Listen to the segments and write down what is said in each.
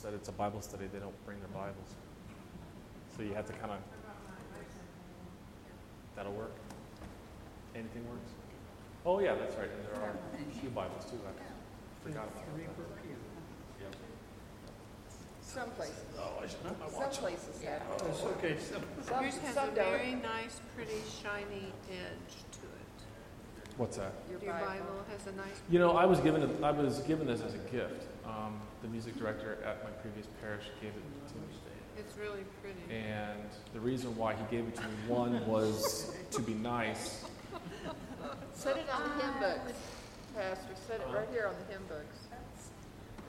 said it's a Bible study, they don't bring their Bibles. So you have to kind of. That'll work. Anything works. Oh yeah, that's right. And there are a few Bibles too. I forgot about that. Yep. Some places, Oh, I should put my some watch. on. places have. Oh, it's okay. Some, Yours has some a don't. very nice, pretty, shiny edge to it. What's that? Your Your Bible. Bible has a nice. You know, I was given it, I was given this as a gift. Um, the music director at my previous parish gave it to me. It's really pretty. And the reason why he gave it to me, one was to be nice. Set it on the hymn books, Pastor, set it right here on the hymn books.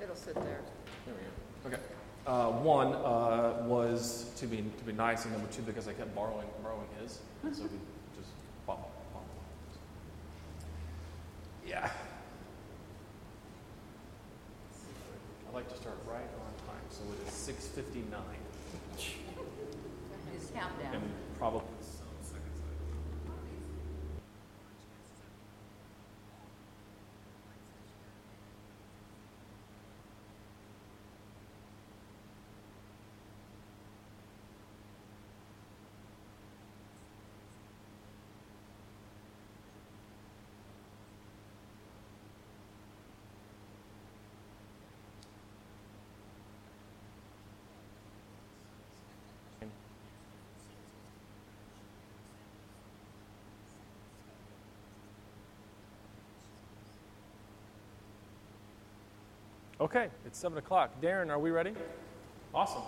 It'll sit there. There we go. Okay. Uh, one uh, was to be to be nice, and number two because I kept borrowing borrowing his, so we just bought, bought one. Yeah. I like to start right on time, so it is six fifty nine, His countdown. and probably. Okay, it's seven o'clock. Darren, are we ready? Awesome.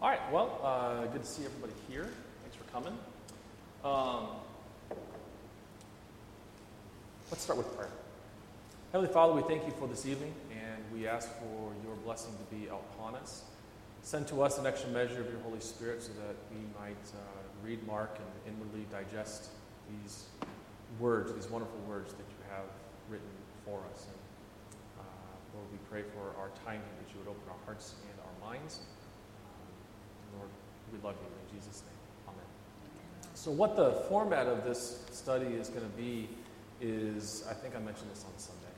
All right. Well, uh, good to see everybody here. Thanks for coming. Um, let's start with prayer. Heavenly Father, we thank you for this evening, and we ask for your blessing to be upon us. Send to us an extra measure of your Holy Spirit so that we might uh, read, mark, and inwardly digest these words, these wonderful words that you have written for us. And Lord, we pray for our time here that you would open our hearts and our minds. Um, Lord, we love you in Jesus' name. Amen. So, what the format of this study is going to be is I think I mentioned this on Sunday,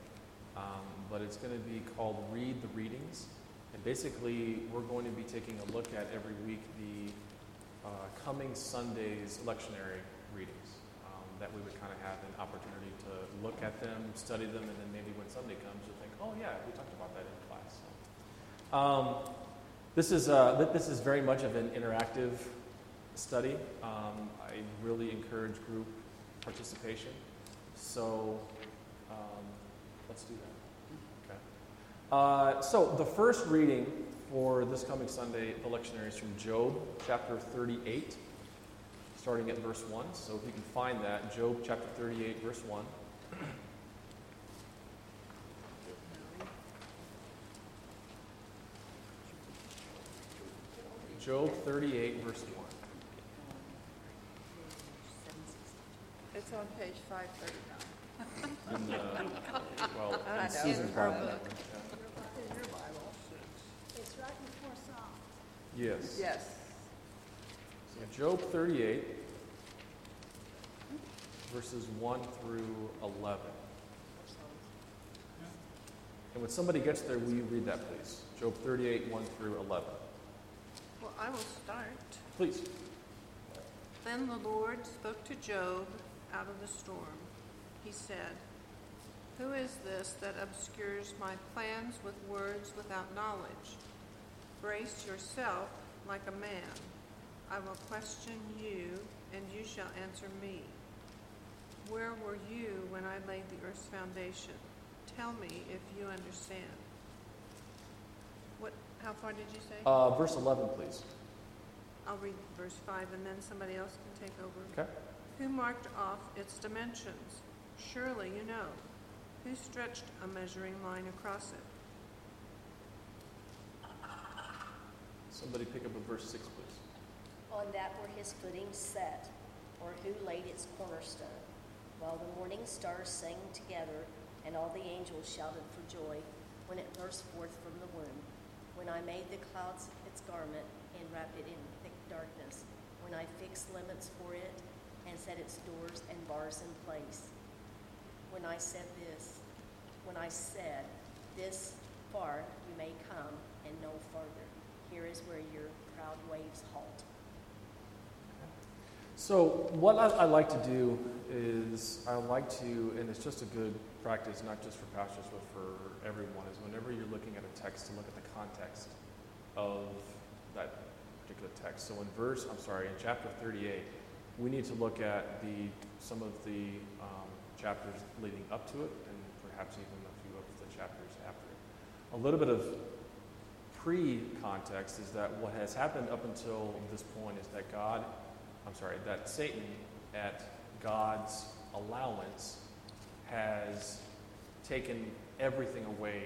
um, but it's going to be called Read the Readings. And basically, we're going to be taking a look at every week the uh, coming Sunday's lectionary readings. That we would kind of have an opportunity to look at them, study them, and then maybe when Sunday comes, you'll think, oh, yeah, we talked about that in class. So, um, this, is, uh, th- this is very much of an interactive study. Um, I really encourage group participation. So um, let's do that. Okay. Uh, so the first reading for this coming Sunday, the lectionary is from Job chapter 38, starting at verse 1. So if you can find that, Job chapter 38, verse 1. Job 38, verse 1. It's on page five thirty-nine. In the, well, I in know. Susan's In her Bible. It's right before Psalm. Yes. Yes. Job 38, verses 1 through 11. And when somebody gets there, will you read that, please? Job 38, 1 through 11. Well, I will start. Please. Then the Lord spoke to Job out of the storm. He said, Who is this that obscures my plans with words without knowledge? Brace yourself like a man. I will question you, and you shall answer me. Where were you when I laid the earth's foundation? Tell me if you understand. What? How far did you say? Uh, verse 11, please. I'll read verse 5 and then somebody else can take over. Okay. Who marked off its dimensions? Surely you know. Who stretched a measuring line across it? Somebody pick up a verse 6, please. On that were his footings set, or who laid its cornerstone, while the morning stars sang together, and all the angels shouted for joy when it burst forth from the womb. When I made the clouds its garment and wrapped it in thick darkness, when I fixed limits for it and set its doors and bars in place. When I said this, when I said, This far you may come and no further. Here is where your proud waves halt. So, what I, I like to do is, I like to, and it's just a good practice, not just for pastors, but for everyone, is whenever you're looking at a text, to look at the context of that particular text. So, in verse, I'm sorry, in chapter 38, we need to look at the some of the um, chapters leading up to it, and perhaps even a few of the chapters after it. A little bit of pre-context is that what has happened up until this point is that God I'm sorry, that Satan, at God's allowance, has taken everything away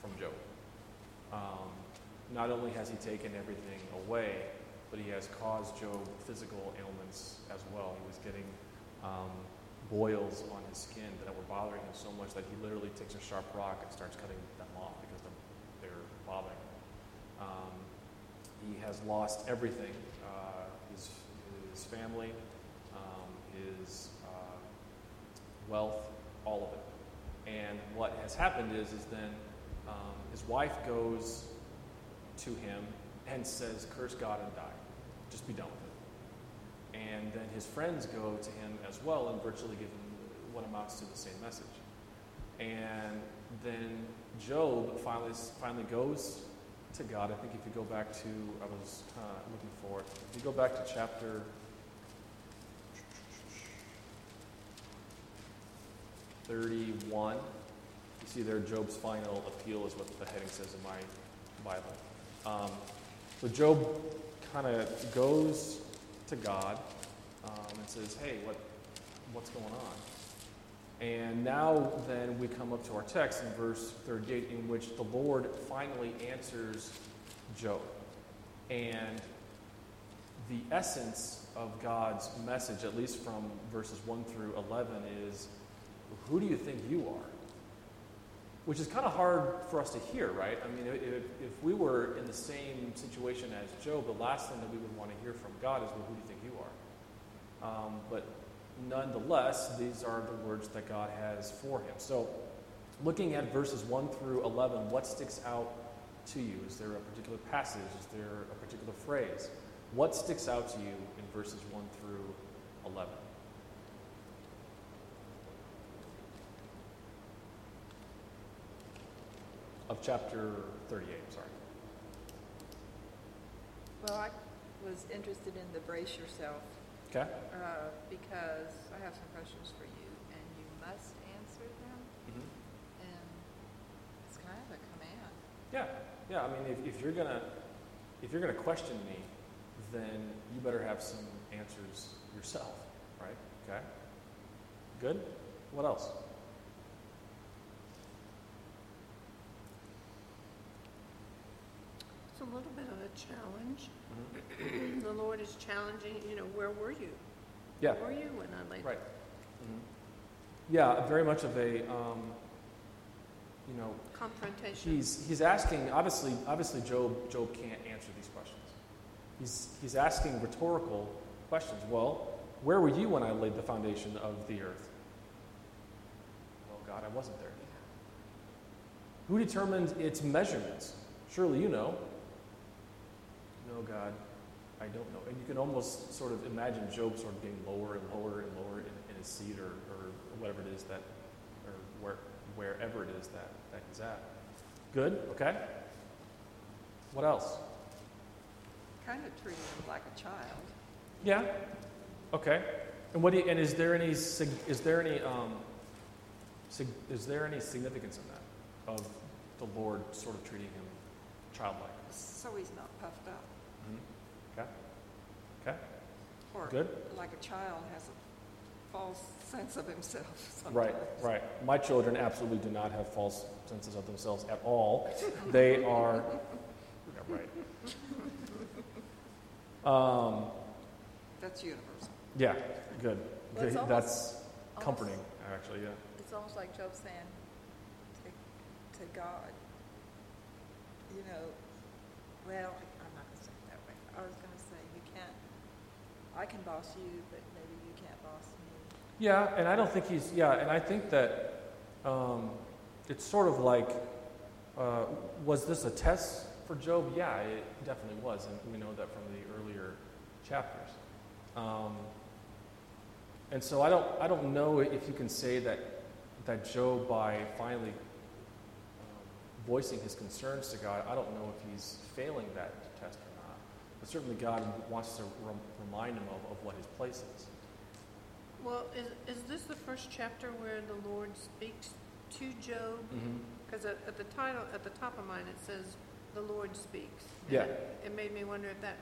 from Job. Um, not only has he taken everything away, but he has caused Job physical ailments as well. He was getting um, boils on his skin that were bothering him so much that he literally takes a sharp rock and starts cutting them off because they're, bothering him. Um, he has lost everything. Uh, his family, um, his uh, wealth, all of it. And what has happened is, is then um, his wife goes to him and says, "Curse God and die. Just be done with it." And then his friends go to him as well and virtually give him what amounts to the same message. And then Job finally finally goes to God. I think if you go back to, I was uh, looking for it. If you go back to chapter 31. You see there, Job's final appeal is what the heading says in my Bible. Um, so Job kind of goes to God um, and says, "Hey, what, what's going on?" And now then we come up to our text in verse 38 in which the Lord finally answers Job. And the essence of God's message, at least from verses 1 through 11, is who do you think you are? Which is kind of hard for us to hear, right? I mean, if, if we were in the same situation as Job, the last thing that we would want to hear from God is, well, who do you think you are? Um, but nonetheless, these are the words that God has for him. So, looking at verses 1 through 11, what sticks out to you? Is there a particular passage? Is there a particular phrase? What sticks out to you in verses 1 through 11? Of chapter 38, sorry. Well, I was interested in the brace yourself, Okay? uh, because I have some questions for you, and you must answer them, Mm-hmm. and it's kind of a command. Yeah, yeah. I mean, if, if you're gonna if you're gonna question me, then you better have some answers yourself, right? Okay. Good. What else? A little bit of a challenge. Mm-hmm. the Lord is challenging, you know, where were you? Yeah. Where were you when I laid Right. Mm-hmm. Yeah, very much of a um, you know confrontation? he's he's asking obviously obviously Job Job can't answer these questions. He's he's asking rhetorical questions. Well, where were you when I laid the foundation of the earth? Well, God, I wasn't there. Who determined its measurements? Surely you know. No, God, I don't know. And you can almost sort of imagine Job sort of getting lower and lower and lower in, in his seat or, or whatever it is that, or where, wherever it is that, that he's at. Good? Okay? What else? Kind of treating him like a child. Yeah. Okay. And what do you, and is there any is there any um, is there any significance in that of the Lord sort of treating him childlike? So he's not puffed up. Mm-hmm. Okay. Okay. Or Good. like a child has a false sense of himself sometimes. Right. Right. My children absolutely do not have false senses of themselves at all. They are. Yeah, right. Um, That's universal. yeah. Good. Well, it's almost- That's almost- comforting, actually. Yeah. It's almost like Job saying to, to God, you know, well, I'm not going to say it that way. I was going to say, you can't, I can boss you, but maybe you can't boss me. Yeah, and I don't think he's, yeah, and I think that um, it's sort of like, uh, was this a test for Job, yeah, it definitely was, and we know that from the earlier chapters. Um, and so I don't, I don't know if you can say that, that Job, by finally um, voicing his concerns to God, I don't know if he's failing that. But certainly God wants to remind him of, of what his place is. Well, is, is this the first chapter where the Lord speaks to Job? Mm-hmm. Because at, at the title, at the top of mine, it says, "The Lord speaks." Yeah. It, it made me wonder if that.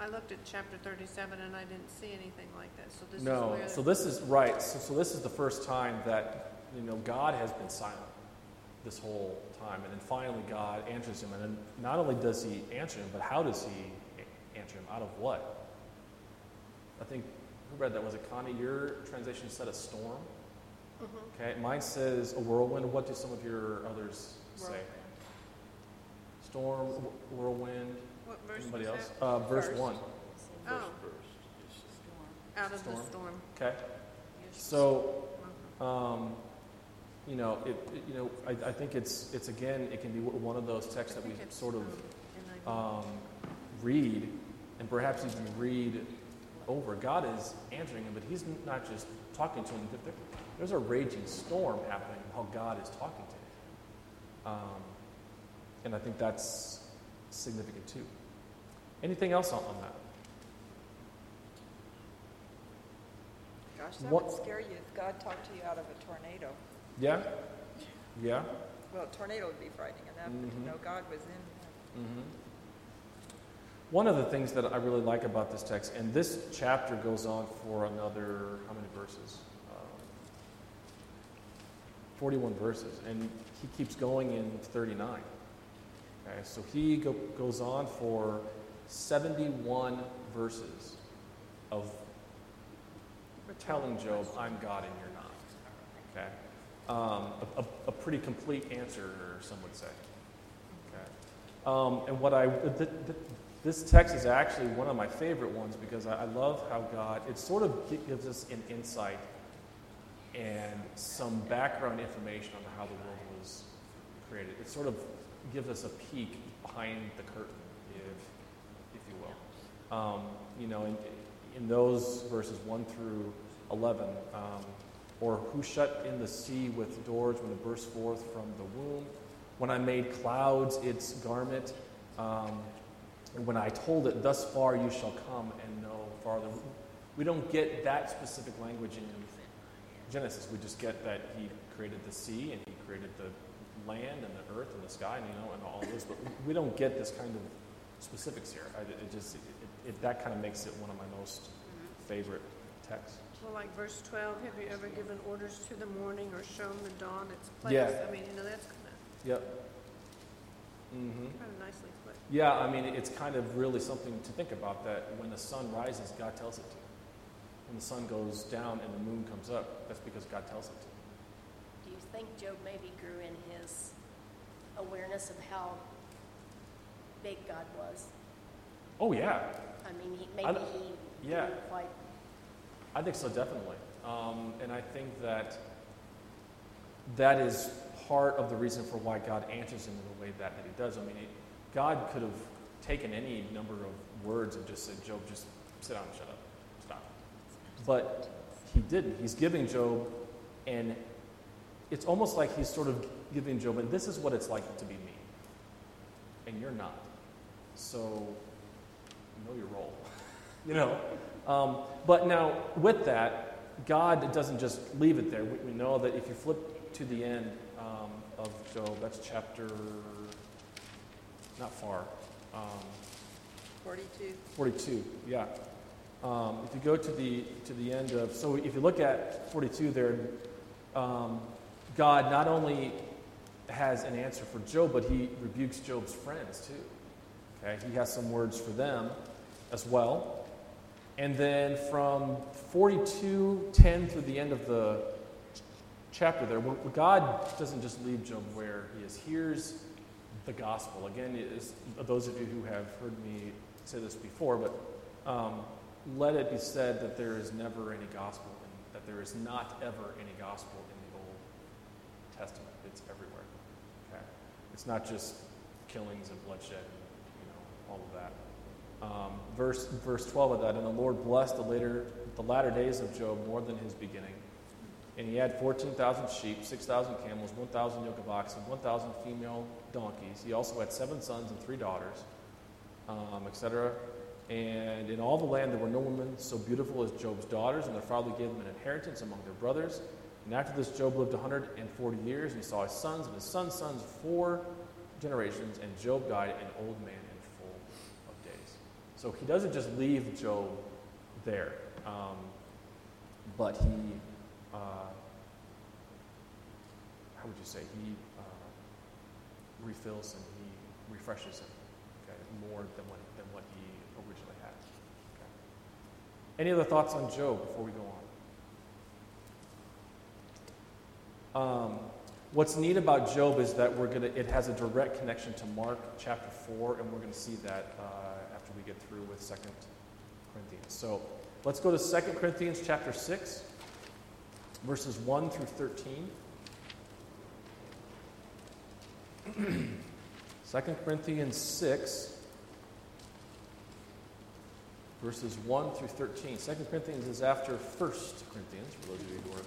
I looked at chapter thirty-seven and I didn't see anything like that. So this is No, where. so this is right. So, so this is the first time that you know God has been silent this whole time, and then finally God answers him. And then not only does He answer him, but how does He a- answer him? Out of what? I think who read that? Was it Connie? Your translation said a storm. Mhm. Okay, mine says a whirlwind. What do some of your others say? Whirlwind. Storm, wh- whirlwind. What verse Anybody else? that? Uh, verse Verse. one. Oh, Storm. out of the Storm. storm. Okay. So. Um, you know, it, it- you know, I, I think it's, it's again, it can be one of those texts that we sort of um, um, read and perhaps even read over. God is answering him, but he's not just talking to him. There's a raging storm happening while God is talking to him. Um, and I think that's significant too. Anything else on, on that? Gosh, that What- would scare you if God talked to you out of a tornado. Yeah? Yeah? Well, a tornado would be frightening enough, but Mhm. to know God was in there. hmm One of the things that I really like about this text, and this chapter goes on for another, how many verses? Um, 41 verses, and he keeps going in 39. Okay, so he go, goes on for 71 verses of telling Job, I'm God and you're not. Okay? Um, a, a, a pretty complete answer, some would say. Okay? Um, and what I, th- this text is actually one of my favorite ones because I, I love how God, it sort of gives us an insight and some background information on how the world was created. It sort of gives us a peek behind the curtain, if, if you will. Um, you know, in, in those verses 1 through 11, um, or who shut in the sea with doors when it burst forth from the womb, when I made clouds its garment, um, when I told it, thus far you shall come and no farther. We don't get that specific language in Genesis. We just get that he created the sea and he created the land and the earth and the sky and you know and all this, but we don't get this kind of specifics here. I, it just it, it, that kind of makes it one of my most favorite texts. Well, like verse twelve, have you ever given orders to the morning or shown the dawn its place? Yeah. I mean, you know, that's kind of Yep. hmm of, kind of nicely. Yeah, I mean, it's kind of really something to think about that when the sun rises, God tells it to. When the sun goes down and the moon comes up, that's because God tells it to. Do you think Job maybe grew in his awareness of how big God was? Oh, yeah. I mean, he, maybe don't- he yeah. didn't quite. I think so, definitely. Um, and I think that that is part of the reason for why God answers him in the way that, that he does. I mean, he, God could have taken any number of words and just said, Job, just sit down and shut up. Stop. But he didn't. He's giving Job, and it's almost like he's sort of giving Job, and this is what it's like to be me. And you're not. So know your role. you know? Um, but now, with that, God doesn't just leave it there. We, we know that if you flip to the end um, of Job, that's chapter, not far, um, 42. 42, yeah. Um, if you go to the, to the end of, so if you look at 42 there, um, God not only has an answer for Job, but he rebukes Job's friends too. Okay, he has some words for them as well. And then from 42, 10 through the end of the chapter there, God doesn't just leave Job where he is. Here's the gospel. Again, is, those of you who have heard me say this before, but um, let it be said that there is never any gospel, and that there is not ever any gospel in the Old Testament. It's everywhere. Okay? It's not just killings and bloodshed, and, you know, all of that. Um, verse, verse 12 of that, and the Lord blessed the, later, the latter days of Job more than his beginning. And he had 14,000 sheep, 6,000 camels, 1,000 yoke of oxen, 1,000 female donkeys. He also had seven sons and three daughters, um, etc. And in all the land there were no women so beautiful as Job's daughters, and their father gave them an inheritance among their brothers. And after this, Job lived 140 years, and he saw his sons and his sons' sons four generations, and Job died an old man and full of days. So he doesn't just leave Job there, um, but he, uh, how would you say, he uh, refills and he refreshes him okay, more than what, than what he originally had. Okay. Any other thoughts on Job before we go on? Um, what's neat about Job is that we're gonna, it has a direct connection to Mark chapter 4, and we're going to see that uh, after we get through with 2 Corinthians. So let's go to 2 Corinthians chapter 6, verses 1 through 13. 2 Corinthians 6, verses 1 through 13. 2 Corinthians is after 1 Corinthians, for those of you who are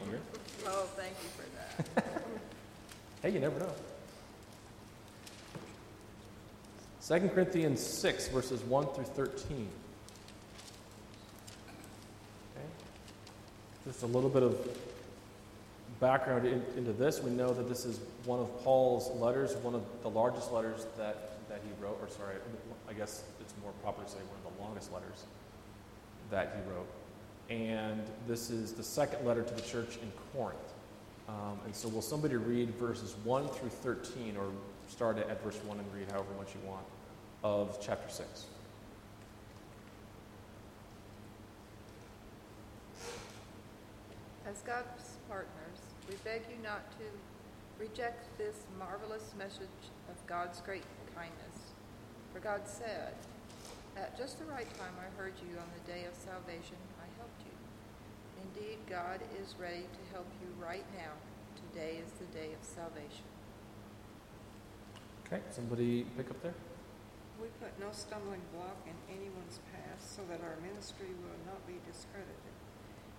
wondering. Oh, thank you for that. Hey, you never know. 2 Corinthians 6, verses 1 through 13. Just a little bit of background in, into this. We know that this is one of Paul's letters, one of the largest letters that, that he wrote, or sorry, I guess it's more proper to say one of the longest letters that he wrote. And this is the second letter to the church in Corinth. Um, and so, will somebody read verses 1 through 13, or start at verse 1 and read however much you want, of chapter 6? As God's partners, we beg you not to reject this marvelous message of God's great kindness. For God said, At just the right time I heard you on the day of salvation, I helped you. Indeed, God is ready to help you right now. Today is the day of salvation. Okay, somebody pick up there? We put no stumbling block in anyone's path so that our ministry will not be discredited.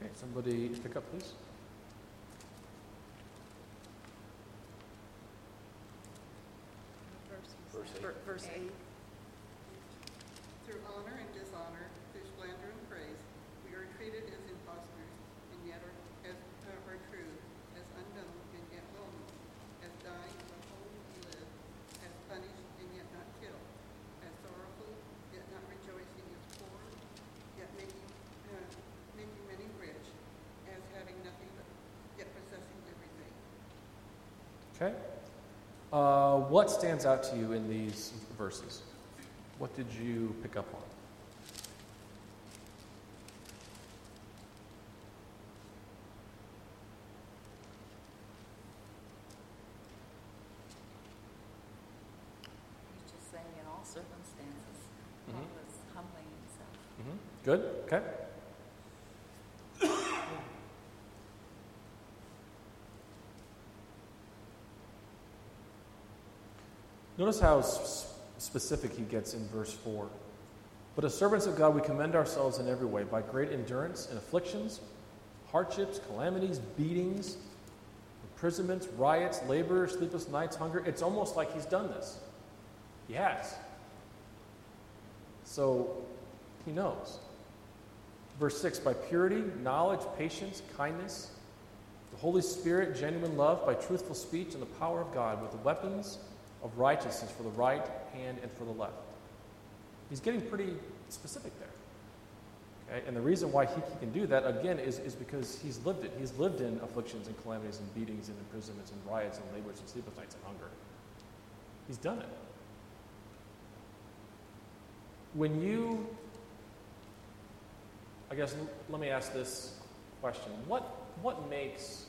Okay, somebody pick up, please. Verse, ver- verse 8. Through honor and dishonor, through splendor and praise, we are treated as impostors, and yet are, as, uh, are true, as unknown and yet well known, as dying but holding to live, as punished and yet not killed, as sorrowful yet not rejoicing, as poor yet making, uh, making many rich, as having nothing but yet possessing everything. Okay. Uh, what stands out to you in these verses? What did you pick up on? He's just saying in all circumstances, Mhm. was humbling himself. hmm Good. Okay. Notice how specific he gets in verse 4. But as servants of God, we commend ourselves in every way by great endurance in afflictions, hardships, calamities, beatings, imprisonments, riots, labor, sleepless nights, hunger. It's almost like he's done this. He has. So he knows. Verse 6 by purity, knowledge, patience, kindness, the Holy Spirit, genuine love, by truthful speech, and the power of God, with the weapons of righteousness for the right hand and for the left. He's getting pretty specific there. Okay? And the reason why he, he can do that, again, is, is because he's lived it. He's lived in afflictions and calamities and beatings and imprisonments and riots and labors and sleepless nights and hunger. He's done it. When you, I guess, l- let me ask this question. What, what makes,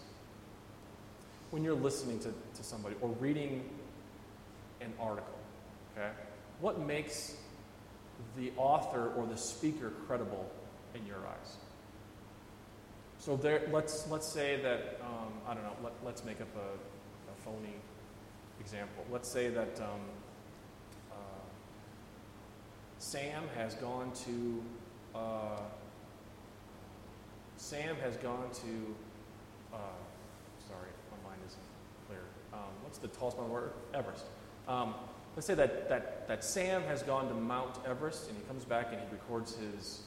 when you're listening to, to somebody or reading an article, okay, what makes the author or the speaker credible in your eyes? So there, let's, let's say that, um, I don't know, let, let's make up a, a phony example. Let's say that um, uh, Sam has gone to, uh, Sam has gone to, uh, sorry, my mind isn't clear. Um, what's the tallest mountain earth? Everest. Um, let's say that, that, that Sam has gone to Mount Everest and he comes back and he records his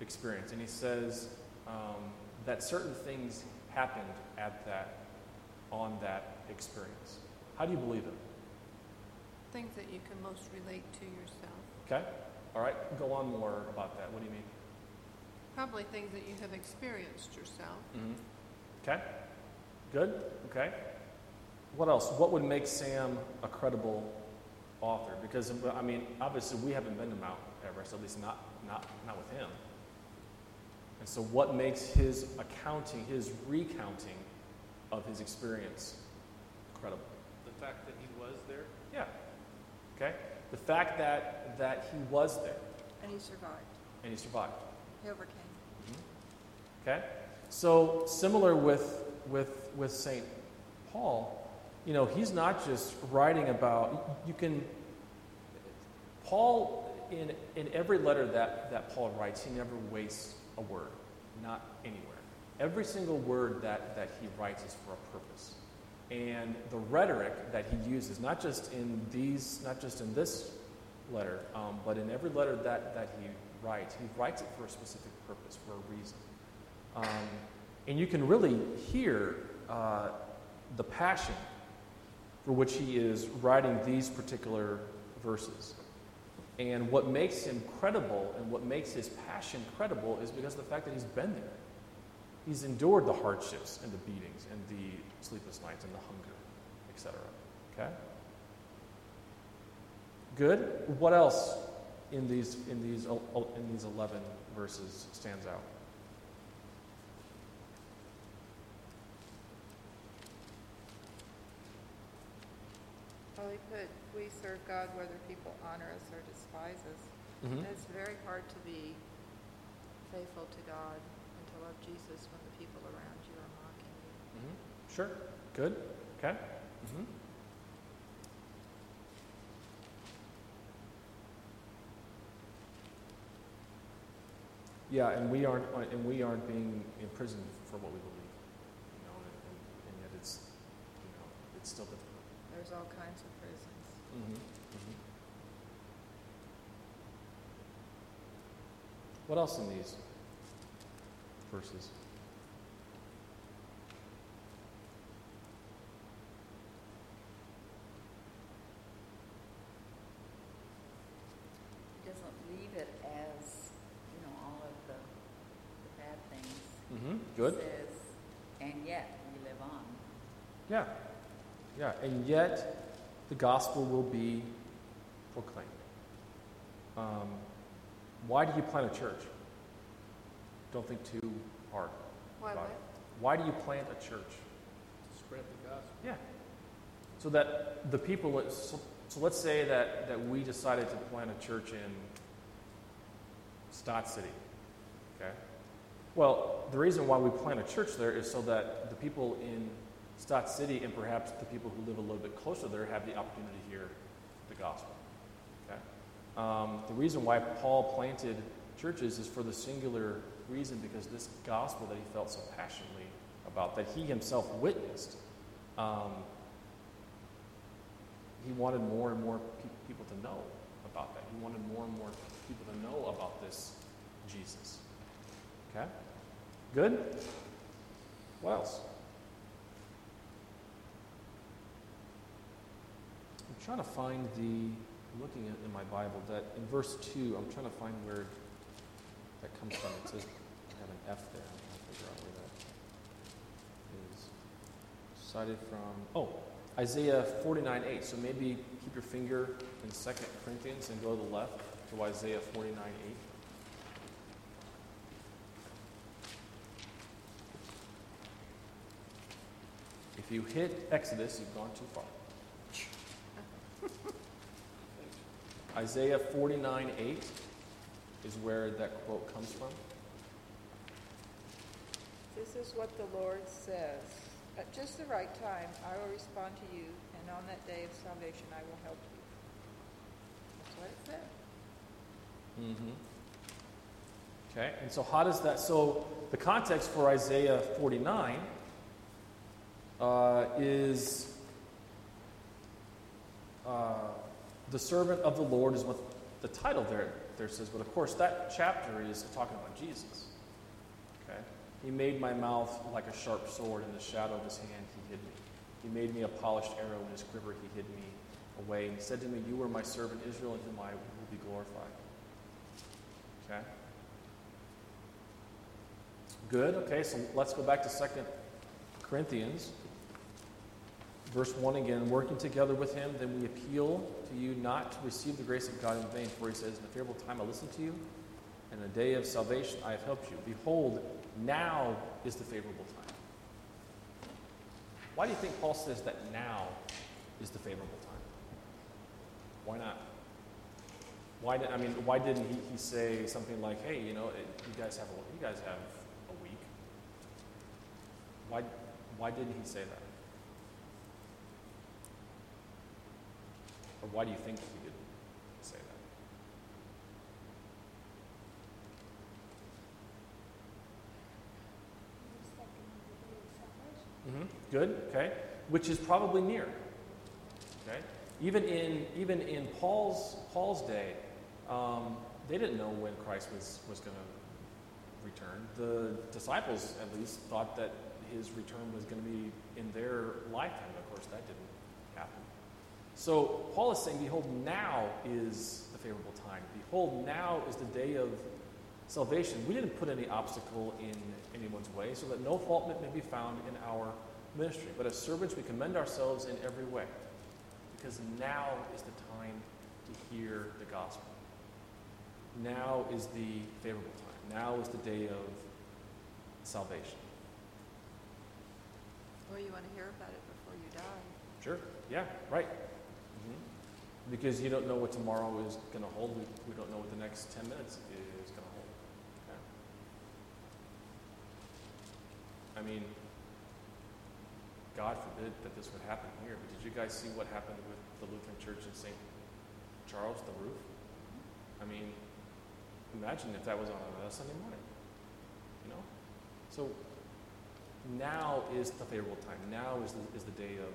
experience and he says um, that certain things happened at that, on that experience. How do you believe it? Things that you can most relate to yourself. Okay? All right, go on more about that. What do you mean? Probably things that you have experienced yourself. Mm-hmm. Okay? Good? Okay? What else? What would make Sam a credible author? Because, I mean, obviously we haven't been to Mount Everest, at least not, not, not with him. And so, what makes his accounting, his recounting of his experience credible? The fact that he was there, Yeah. Okay? The fact that, that he was there And he survived. and he survived. He overcame. Mm-hmm. Okay? So similar with with with Saint Paul, you know, he's not just writing about you can Paul in in every letter that that Paul writes, he never wastes a word, not anywhere. Every single word that that he writes is for a purpose. And the rhetoric that he uses, not just in these, not just in this letter, um, but in every letter that, that he writes, he writes it for a specific purpose, for a reason. Um, and you can really hear uh, the passion for which he is writing these particular verses. And what makes him credible and what makes his passion credible is because of the fact that he's been there. He's endured the hardships and the beatings and the sleepless nights and the hunger, etc. Okay? Good. What else in these in these in these 11 verses stands out? Well, he put, we serve God whether people honor us or despise us. Mhm. And it's very hard to be faithful to God and to love Jesus when the people around you are mocking you. Mhm. Sure. Good. Okay. hmm Yeah, and we aren't uh, and we aren't being imprisoned for what we believe, you know, and, and, and yet it's, you know, it's still difficult. There's all kinds of prisons. Mm-hmm. Mm-hmm. What else in these verses? He doesn't leave it as, you know, all of the, the bad things. Mm-hmm. Good. He says, and yet we live on. Yeah. Yeah. And yet, the gospel will be proclaimed. Um, why do you plant a church? Don't think too hard. Why about it. Why do you plant a church? to spread the gospel. Yeah. So that the people, so, so let's say that, that we decided to plant a church in Stotts City. Okay? Well, the reason why we plant a church there is so that the people in Stotts City and perhaps the people who live a little bit closer there have the opportunity to hear the gospel. Okay? Um, the reason why Paul planted churches is for the singular reason because this gospel that he felt so passionately about, that he himself witnessed, um, he wanted more and more pe- people to know about that. He wanted more and more people to know about this Jesus. Okay? Good? What else? Trying to find the, looking at in my Bible, that in verse 2, I'm trying to find where that comes from. It says I have an F there. I'm trying to figure out where that is. Cited from, oh, Isaiah 49 8. So maybe keep your finger in 2 Corinthians and go to the left to Isaiah 49 8. If you hit Exodus, you've gone too far. Isaiah 49 8 is where that quote comes from. This is what the Lord says. At just the right time, I will respond to you, and on that day of salvation, I will help you. That's what it says. Mm-hmm. Okay, and so how does that? So the context for Isaiah 49 uh, is uh, the servant of the Lord is what the title there there says. But of course, that chapter is talking about Jesus. Okay, He made my mouth like a sharp sword, in the shadow of His hand He hid me. He made me a polished arrow in His quiver He hid me away. And He said to me, "You are my servant Israel, in whom I will be glorified." Okay. Good. Okay, so let's go back to Second Corinthians. Verse 1 again, working together with him, then we appeal to you not to receive the grace of God in vain. For he says, In a favorable time I listened to you, and in a day of salvation I have helped you. Behold, now is the favorable time. Why do you think Paul says that now is the favorable time? Why not? Why did, I mean, why didn't he, he say something like, "Hey, you know, it, you guys have a, you guys have a week"? Why, why didn't he say that? Or why do you think he didn't say that? Mm-hmm. Good. Okay. Which is probably near. Okay. Even in even in Paul's Paul's day, um, they didn't know when Christ was was going to return. The disciples, at least, thought that his return was going to be in their lifetime. Of course, that didn't happen. So Paul is saying, Behold, now is the favorable time. Behold, now is the day of salvation. We didn't put any obstacle in anyone's way, so that no fault may be found in our ministry. But as servants, we commend ourselves in every way, because now is the time to hear the gospel. Now is the favorable time. Now is the day of salvation. Or you want to hear about it before you die. Sure. Yeah, right. Mm-hmm. Because you don't know what tomorrow is going to hold. We, we don't know what the next 10 minutes is going to hold. Okay. I mean, God forbid that this would happen here, but did you guys see what happened with the Lutheran Church in St. Charles, the roof? I mean, imagine if that was on a Sunday morning. You know? So now is the favorable time. Now is the, is the day of?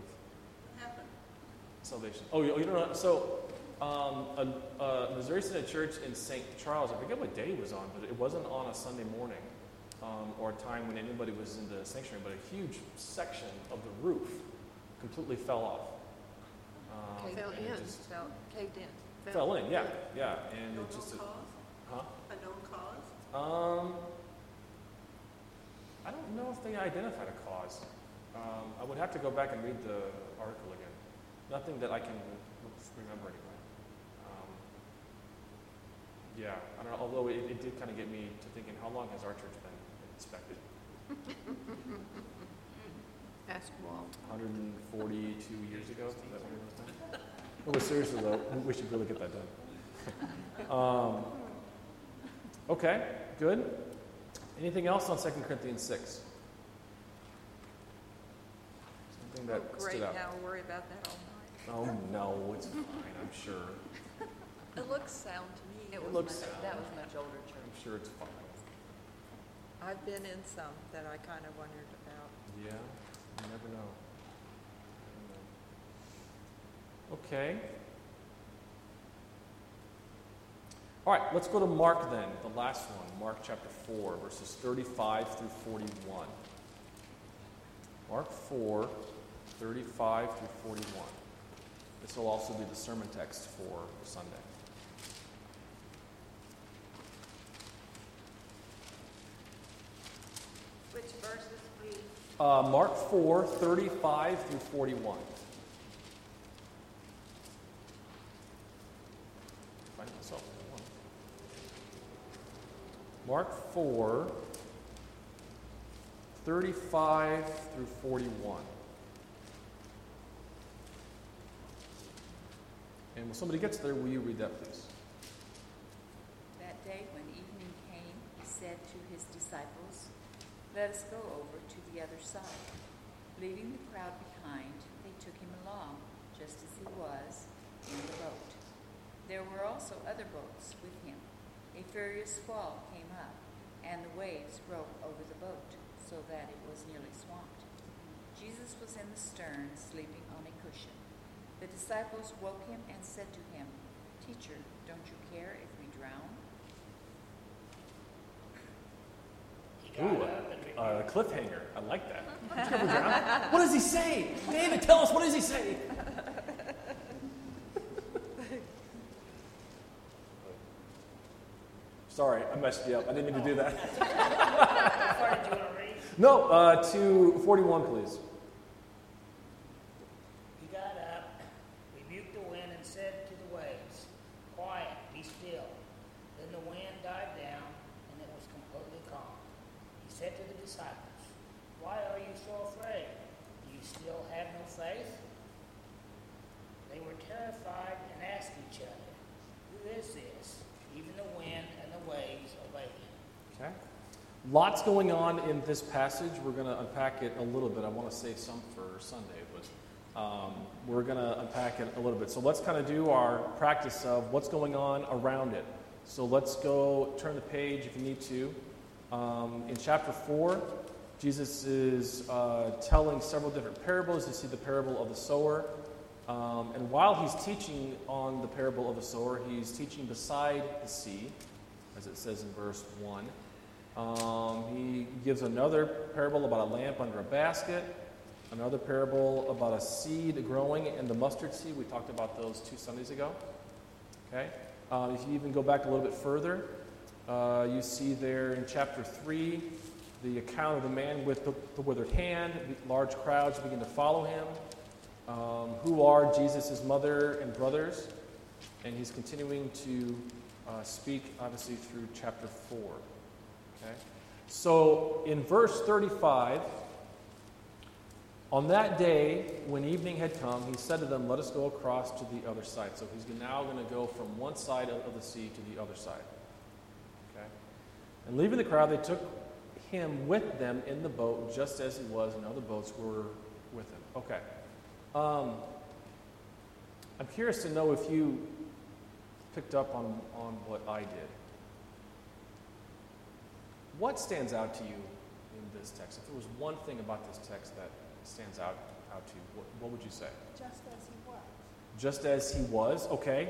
Salvation. Oh, you, oh, you don't know? So, um, a, a Missouri Synod Church in St. Charles, I forget what day it was on, but it wasn't on a Sunday morning um, or a time when anybody was in the sanctuary, but a huge section of the roof completely fell off. Um, Fell it in. just Fell, caved in. fell in, yeah, yeah. And No it just, known cause? huh? A known cause? Um, I don't know if they identified a cause. Um, I would have to go back and read the article again. Nothing that I can remember anyway. Um, yeah, I don't know. Although it, it did kind of get me to thinking, how long has our church been inspected? Ask Walt. 142 years ago. Is that when it was done? No, but seriously though, we should really get that done. um, okay, good. Anything else on 2 Corinthians 6? Something that Oh, stood great, out. now we'll worry about that all night. Oh no, it's fine. I'm sure. It looks sound to me. It was looks much, sound. that was much older I'm church. sure it's fine. I've been in some that I kind of wondered about. Yeah, you never know. Never know. Okay. All right, let's go to Mark then, the last one, Mark chapter 4, verses 35 through 41. Mark 4, 35 through 41. This will also be the sermon text for Sunday. Which verses, please? Uh, Mark 4 35 through 41. Find myself one. Mark 4 35 through 41. And when somebody gets there, will you read that, please? That day when evening came, he said to his disciples, Let us go over to the other side. Leaving the crowd behind, they took him along, just as he was, in the boat. There were also other boats with him. A furious squall came up, and the waves broke over the boat, so that it was nearly swamped. Jesus was in the stern, sleeping on a cushion. The disciples woke him and said to him, Teacher, don't you care if we drown? Ooh, a, a cliffhanger. I like that. what does he say? David, tell us, what does he say? Sorry, I messed you up. I didn't mean to do that. no, uh, to 41, please. He got up, rebuked the wind, and said to the waves, Quiet, be still. Then the wind died down, and it was completely calm. He said to the disciples, Why are you so afraid? Do you still have no faith? They were terrified and asked each other, Who is this? Even the wind and the waves obey him. Okay. Lots going on in this passage. We're going to unpack it a little bit. I want to save some for Sunday, but um, we're going to unpack it a little bit. So let's kind of do our practice of what's going on around it. So let's go turn the page if you need to. Um, in chapter 4, Jesus is uh, telling several different parables. You see the parable of the sower. Um, and while he's teaching on the parable of the sower, he's teaching beside the sea, as it says in verse 1. Um, he gives another parable about a lamp under a basket, another parable about a seed growing and the mustard seed. We talked about those two Sundays ago. Okay? Uh, if you even go back a little bit further, uh, you see there in chapter 3 the account of the man with the, the withered hand. Large crowds begin to follow him um, who are Jesus' mother and brothers. And he's continuing to uh, speak, obviously, through chapter 4. Okay? So in verse 35, on that day, when evening had come, he said to them, Let us go across to the other side. So he's now going to go from one side of the sea to the other side. Okay? And leaving the crowd, they took him with them in the boat, just as he was, and other boats were with him. Okay. Um, I'm curious to know if you picked up on, on what I did. What stands out to you in this text? If there was one thing about this text that stands out, out to you, what, what would you say? Just as he was. Just as he was, okay,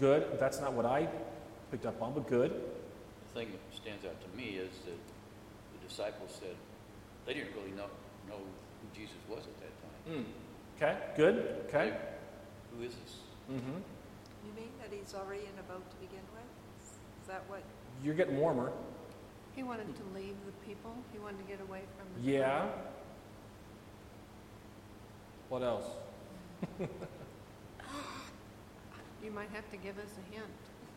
good. That's not what I picked up on, but good. The thing that stands out to me is that the disciples said they didn't really know, know who Jesus was at that time. Mm. Okay, good. Okay. Like, who is this? Mm-hmm. You mean that he's already in a boat to begin with? Is that what? You're getting warmer. He wanted to leave the people. He wanted to get away from the Yeah. crowd. What else? You might have to give us a hint.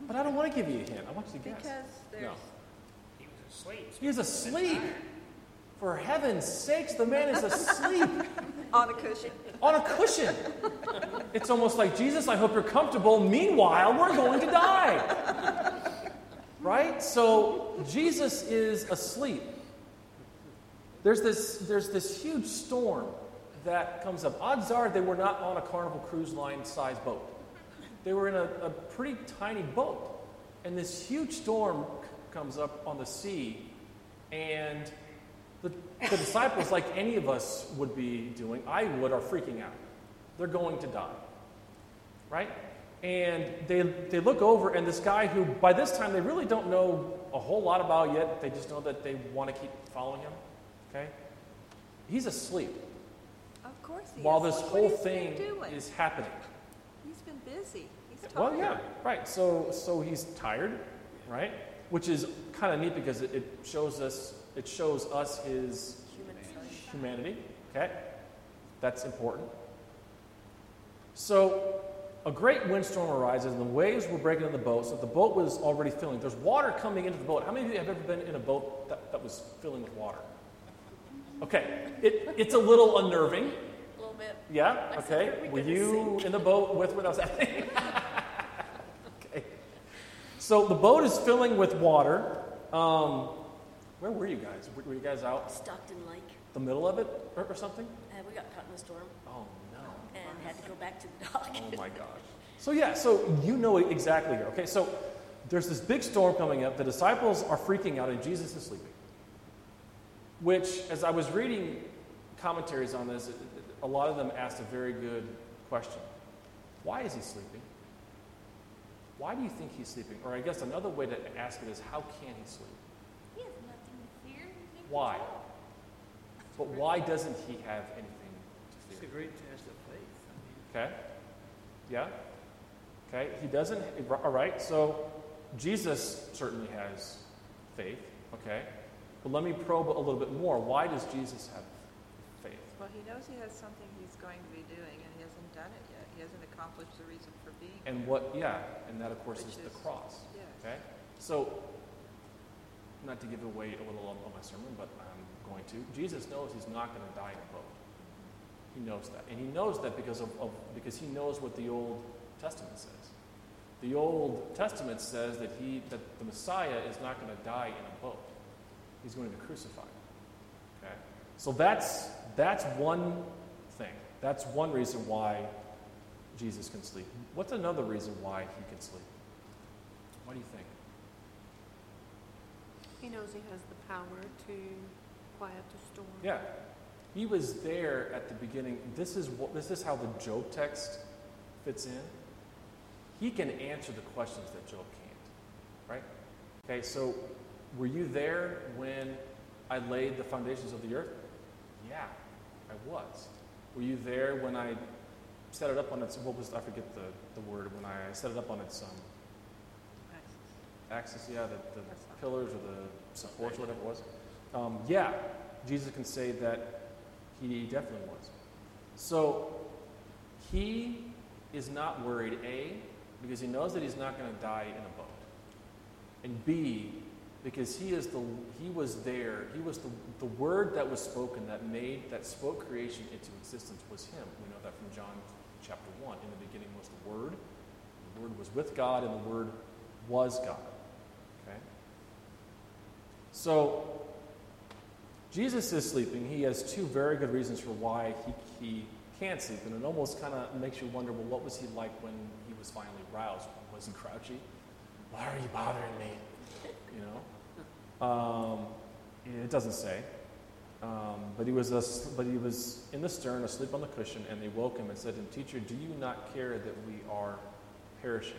But I don't want to give you a hint. I want you to guess. Because there's, No. He was asleep. He was asleep. For heaven's sakes, the man is asleep on a cushion. on a cushion. It's almost like, Jesus, I hope you're comfortable. Meanwhile, we're going to die. Right? So Jesus is asleep. There's this, there's this huge storm that comes up. Odds are they were not on a Carnival Cruise Line sized boat. They were in a, a pretty tiny boat. And this huge storm c- comes up on the sea. And the, the disciples, like any of us would be doing, I would, are freaking out. They're going to die. Right? And they, they look over, and this guy who, by this time, they really don't know a whole lot about yet, they just know that they want to keep following him. Okay? He's asleep Of course he while is. this What whole thing is happening. He's been busy. He's tired. Well, yeah, right. So, so he's tired, right? Which is kind of neat because it, it shows us it shows us his Human side. humanity. Okay? That's important. So, a great windstorm arises, and the waves were breaking on the boat, so the boat was already filling. There's water coming into the boat. How many of you have ever been in a boat that, that was filling with water? Okay, it, it's a little unnerving. A little bit. Yeah, I okay. We Were you in the boat with what I was happening? okay. So the boat is filling with water. Um, where were you guys? Were, were you guys out Stockton Lake. the middle of it or, or something? Uh, we got caught in a storm Oh had to go back to the dock. Oh my gosh. So yeah, so you know exactly here. Okay, so there's this big storm coming up. The disciples are freaking out, and Jesus is sleeping. Which, as I was reading commentaries on this, it- it- a lot of them asked a very good question. Why is he sleeping? Why do you think he's sleeping? Or I guess another way to ask it is, how can he sleep? He has nothing to fear. Why? But why doesn't he have anything to It's fear? a great test of faith. I mean, Okay? Yeah? Okay, he doesn't, all right, so Jesus certainly has faith, okay? But let me probe a little bit more. Why does Jesus have faith? Well, he knows he has something he's going to be doing, and he hasn't done it yet. He hasn't accomplished the reason for being. And what, yeah, and that, of course, is Which the cross, Yes. okay? So, not to give away a little of my sermon, but I'm going to. Jesus knows he's not going to die in a boat. He knows that. And he knows that because, of, of, because he knows what the Old Testament says. The Old Testament says that, he, that the Messiah is not going to die in a boat. He's going to be crucified. Okay? So that's, that's one thing. That's one reason why Jesus can sleep. What's another reason why he can sleep? What do you think? He knows he has the power to quiet the storm. Yeah. He was there at the beginning. This is what this is how the Job text fits in. He can answer the questions that Job can't. Right? Okay, so were you there when I laid the foundations of the earth? Yeah, I was. Were you there when I set it up on its what was I forget the, the word when I set it up on its um, axis, yeah, the, the pillars or the supports, whatever it was. Um, yeah, Jesus can say that he definitely was. So he is not worried, A, because he knows that he's not going to die in a boat. And B, because he is the he was there, he was the, the word that was spoken that made that spoke creation into existence was him. We know that from John chapter one. In the beginning was the word. The word was with God, and the word was God. Okay? So Jesus is sleeping. He has two very good reasons for why he, he can't sleep. And it almost kind of makes you wonder well, what was he like when he was finally roused? Was he grouchy? Why are you bothering me? You know? Um, it doesn't say. Um, but, he was as- but he was in the stern, asleep on the cushion, and they woke him and said to him, Teacher, do you not care that we are perishing?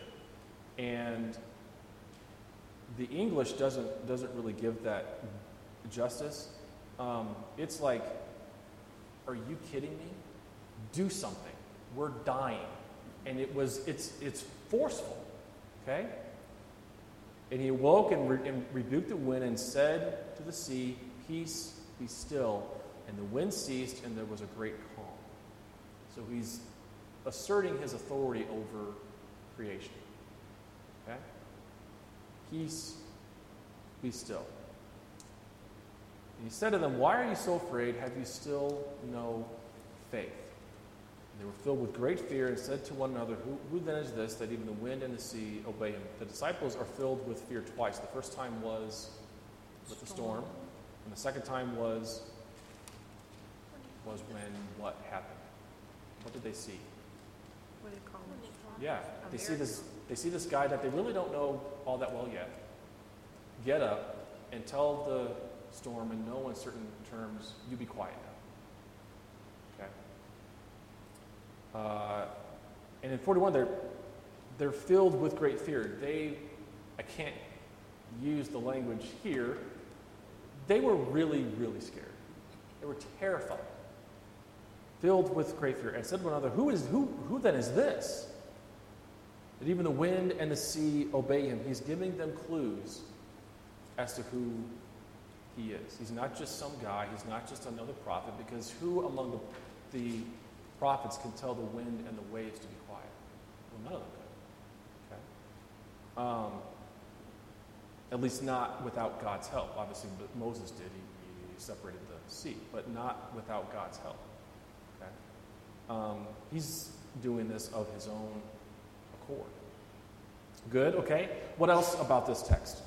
And the English doesn't, doesn't really give that justice. Um, it's like, are you kidding me? Do something. We're dying. And it was, it's, it's forceful. Okay? And he awoke and, re- and rebuked the wind and said to the sea, Peace, be still. And the wind ceased, and there was a great calm. So he's asserting his authority over creation. Okay? Peace, be still. And he said to them, Why are you so afraid? Have you still no faith? And they were filled with great fear and said to one another, Who, who then is this that even the wind and the sea obey him? The disciples are filled with fear twice. The first time was with the storm, and the second time was was when what happened? What did they see? What do you call it? Yeah, they see this. They see this guy that they really don't know all that well yet. Get up and tell the storm in no uncertain terms, "You be quiet now." Okay. Uh, and in forty-one, they're they're filled with great fear. They, I can't use the language here. They were really, really scared. They were terrified, filled with great fear, and said to one another, "Who is who? Who then is this?" that even the wind and the sea obey him. He's giving them clues as to who he is. He's not just some guy, he's not just another prophet, because who among the, the prophets can tell the wind and the waves to be quiet? Well, none of them could. Okay? Um, at least not without God's help. Obviously, Moses did. He, he separated the sea, but not without God's help. Okay? Um, he's doing this of his own accord. Good, okay? What else about this text?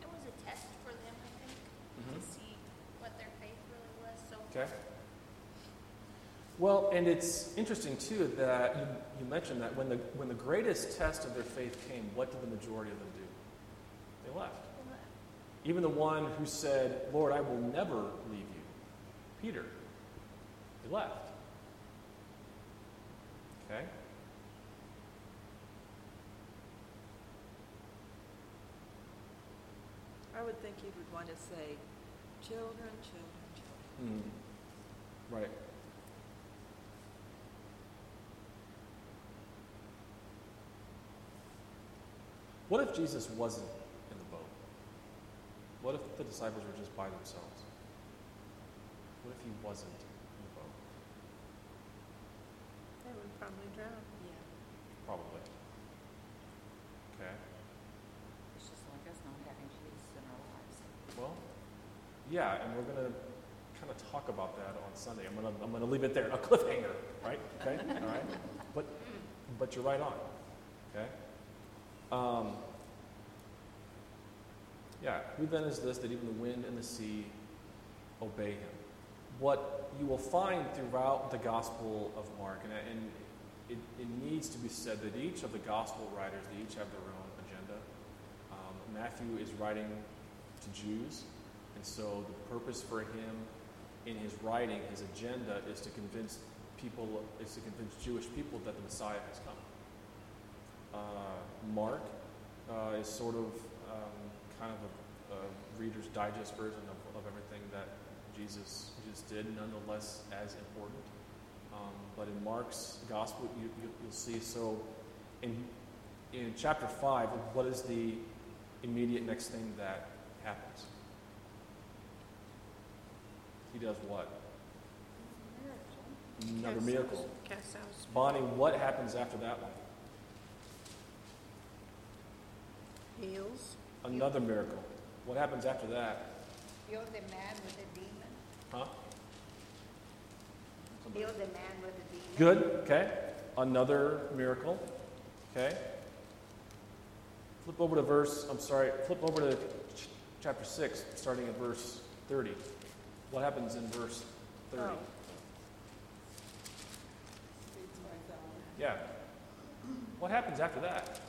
It was a test for them, I think, Mhm. to see what their faith really was. So Okay. Well, and it's interesting too that you, you mentioned that when the when the greatest test of their faith came, what did the majority of them do? They left. Even the one who said, "Lord, I will never leave you," Peter, he left. Okay. I would think you would want to say, children, children, children. Mm. Right. What if Jesus wasn't in the boat? What if the disciples were just by themselves? What if he wasn't in the boat? They would probably drown. Yeah, Probably. Okay. it's just like us not having Jesus in our lives. Well, yeah, and we're going to kind of talk about that on Sunday. I'm going to I'm going to leave it there, a cliffhanger, right? Okay, all right. But but you're right on. Okay. Um, yeah. Who then is this that even the wind and the sea obey him? What you will find throughout the Gospel of Mark, and, and it, it needs to be said that each of the Gospel writers, they each have their own agenda. Um, Matthew is writing to Jews, and so the purpose for him in his writing, his agenda, is to convince people, is to convince Jewish people that the Messiah has come. Uh, Mark uh, is sort of um, kind of a, a Reader's Digest version of, of everything that Jesus just did, nonetheless as important. Um, but in Mark's gospel, you, you, you'll see. So, in in chapter five, what is the immediate next thing that happens? He does what? Another Cast miracle. out- Cast out. Bonnie, what happens after that one? Heals. Another miracle. What happens after that? Heal the man with a demon. Huh? Heal the man with a demon. Good, okay. Another miracle, okay. Flip over to verse, I'm sorry, flip over to ch- chapter 6, starting at verse 30. What happens in verse 30? Oh. Feeds my soul. Yeah. What happens after that?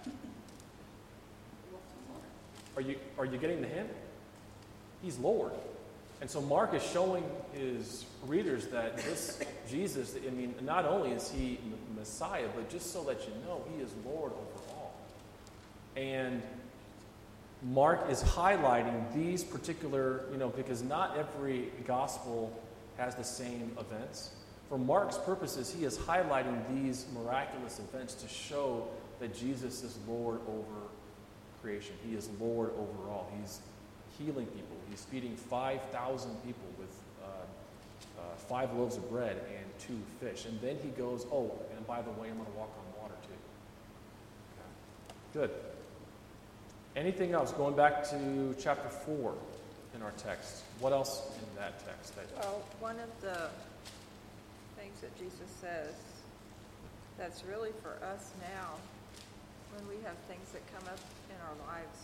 Are you, are you getting the hint? He's Lord. And so Mark is showing his readers that this Jesus, I mean, not only is he Messiah, but just so that you know, he is Lord over all. And Mark is highlighting these particular, you know, because not every gospel has the same events. For Mark's purposes, he is highlighting these miraculous events to show that Jesus is Lord over creation. He is Lord over all. He's healing people. He's feeding 5,000 people with uh, uh, five loaves of bread and two fish. And then he goes, Oh, and by the way, I'm going to walk on water too. Good. Anything else? Going back to chapter 4 in our text. What else in that text? Well, one of the things that Jesus says that's really for us now, when we have things that come up in our lives,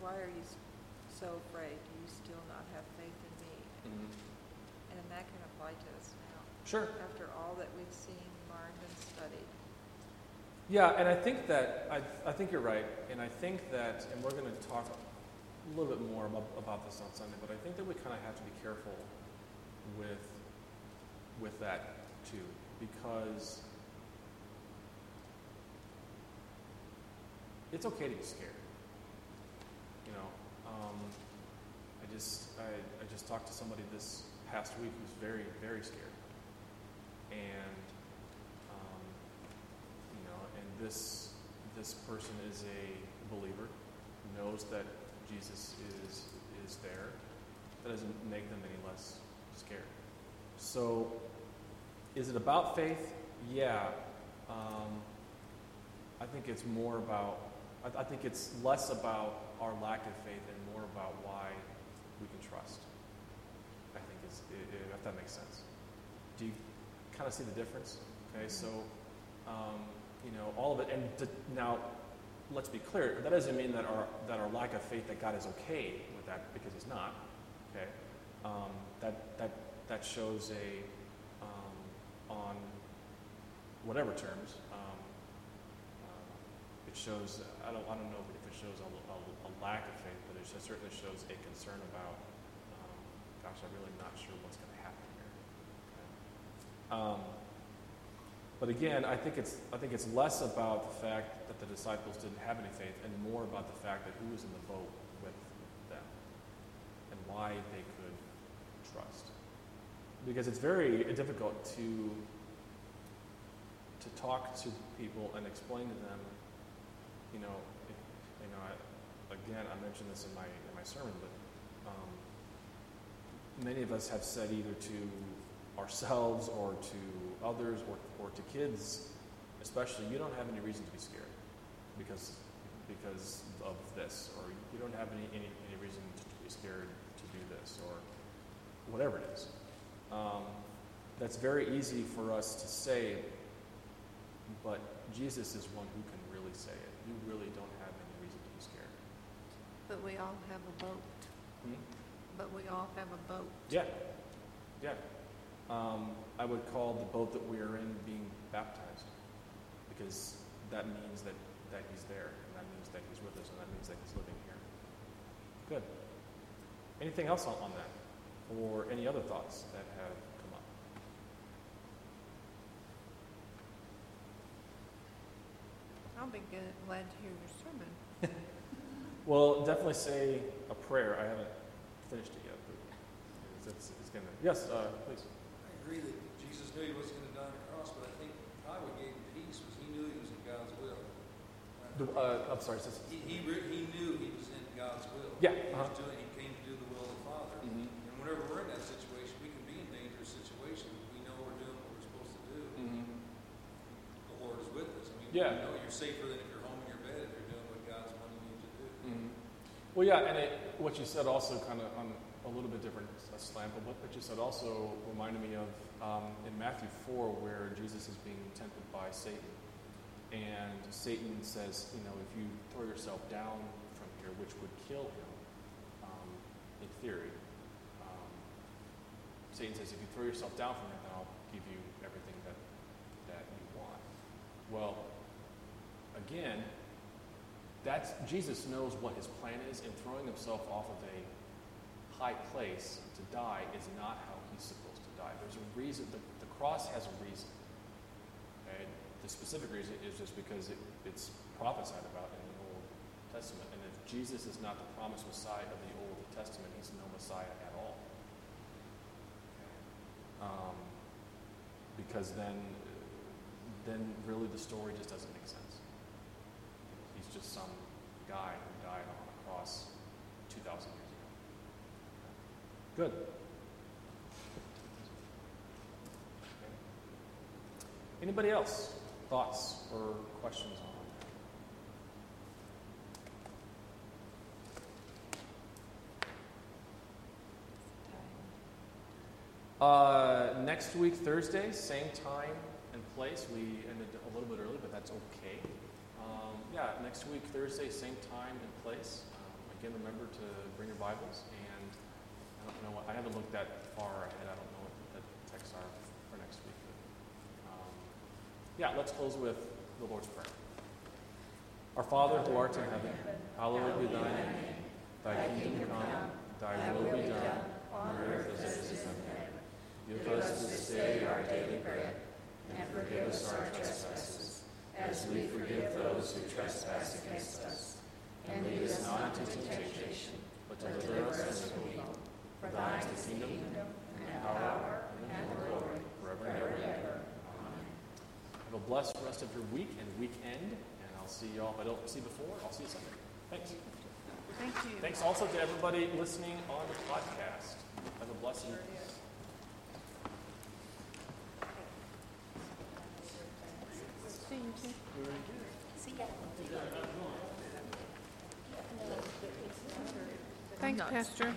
why are you so afraid? Do you still not have faith in me? Mhm. And that can apply to us now, Sure. after all that we've seen, learned, and studied. Yeah, and I think that I, I think you're right, and I think that, and we're going to talk a little bit more about, about this on Sunday, but I think that we kind of have to be careful with with that too, because it's okay to be scared. You know, um, I just I, I just talked to somebody this past week who's very very scared, and um, you know, and this this person is a believer, knows that Jesus is is there. That doesn't make them any less scared. So, is it about faith? Yeah. Um, I think it's more about, I, I think it's less about our lack of faith and more about why we can trust. I think is, if that makes sense. Do you kind of see the difference? Okay, so, um, you know, all of it, and to, now, let's be clear, that doesn't mean that our, that our lack of faith that God is okay with that, because he's not. Okay? Um, that, that, that shows a, um, on whatever terms, um, it shows, I don't, I don't know if it shows a, a, a lack of faith, but it certainly shows a concern about, um, gosh, I'm really not sure what's going to happen here. Okay? Um, but again, I think it's I think it's less about the fact that the disciples didn't have any faith, and more about the fact that who was in the boat with them, and why they could trust. Because it's very difficult to to talk to people and explain to them, you know, if, you know, I, again, I mentioned this in my in my sermon, but um, many of us have said either to ourselves or to others or, or to kids, especially, you don't have any reason to be scared because because of this, or you don't have any, any, any reason to be scared to do this, or whatever it is. Um, that's very easy for us to say, but Jesus is one who can really say it. You really don't have any reason to be scared. But we all have a boat. Hmm? But we all have a boat. Yeah, yeah. Um, I would call the boat that we are in being baptized because that means that, that he's there and that means that he's with us and that means that he's living here. Good. Anything else on, on that? Or any other thoughts that have come up? I'll be good, glad to hear your sermon. Well, definitely say a prayer. I haven't finished it yet, but it's, it's going to. Yes, uh, please. I agree that Jesus knew he wasn't going to die on the cross, but I think probably what gave him peace was he knew he was in God's will. The, uh, I'm sorry, sis. He, he, re- he knew he was in God's will. Yeah, He, uh-huh. was doing, he came to do the will of the Father. Mhm. And whenever we're in that situation, we can be in dangerous situations. We know we're doing what we're supposed to do. Mhm. The Lord is with us. I mean, Yeah. you know you're safer than if you're home in your bed if you're doing what God's wanting you to do. Mhm. Well, yeah, and it, what you said also kind of on a little bit different slant, but what what you said also reminded me of um, in Matthew 4, where Jesus is being tempted by Satan. And Satan says, you know, if you throw yourself down from here, which would kill him, um, in theory, um, Satan says, if you throw yourself down from here, then I'll give you everything that, that you want. Well, again, that's Jesus knows what his plan is, and throwing himself off of a high place to die is not how he's supposed to die. There's a reason. The, the cross has a reason. Okay? The specific reason is just because it, it's prophesied about in the Old Testament. And if Jesus is not the promised Messiah of the Old Testament, he's no Messiah at all. Um, because then, then really the story just doesn't make sense. Some guy who died on a cross 2,000 years ago. Good. Okay. Anybody else? Thoughts or questions on that? Uh, next week, Thursday, same time and place. We ended a little bit early, but that's okay. Yeah, next week, Thursday, same time and place. Um, again, remember to bring your Bibles. And I don't know what, I haven't looked that far ahead. I don't know what the texts are for next week. But, um, yeah, let's close with the Lord's Prayer. Our Father who art in heaven, hallowed be thy name. Thy kingdom come, thy will be done, on earth as it is in heaven. Give us this day our daily bread, and forgive us our trespasses, as we forgive those who trespass against us. And lead us not into temptation, but deliver us from evil. For thine is the kingdom, and power, and glory, forever and ever. Amen. Have a blessed rest of your week and weekend, and I'll see you all. If I don't see you before, I'll see you Sunday. Thanks. Thank you. Thanks also to everybody listening on the podcast. Have a blessed week. See ya. Thanks, Pastor.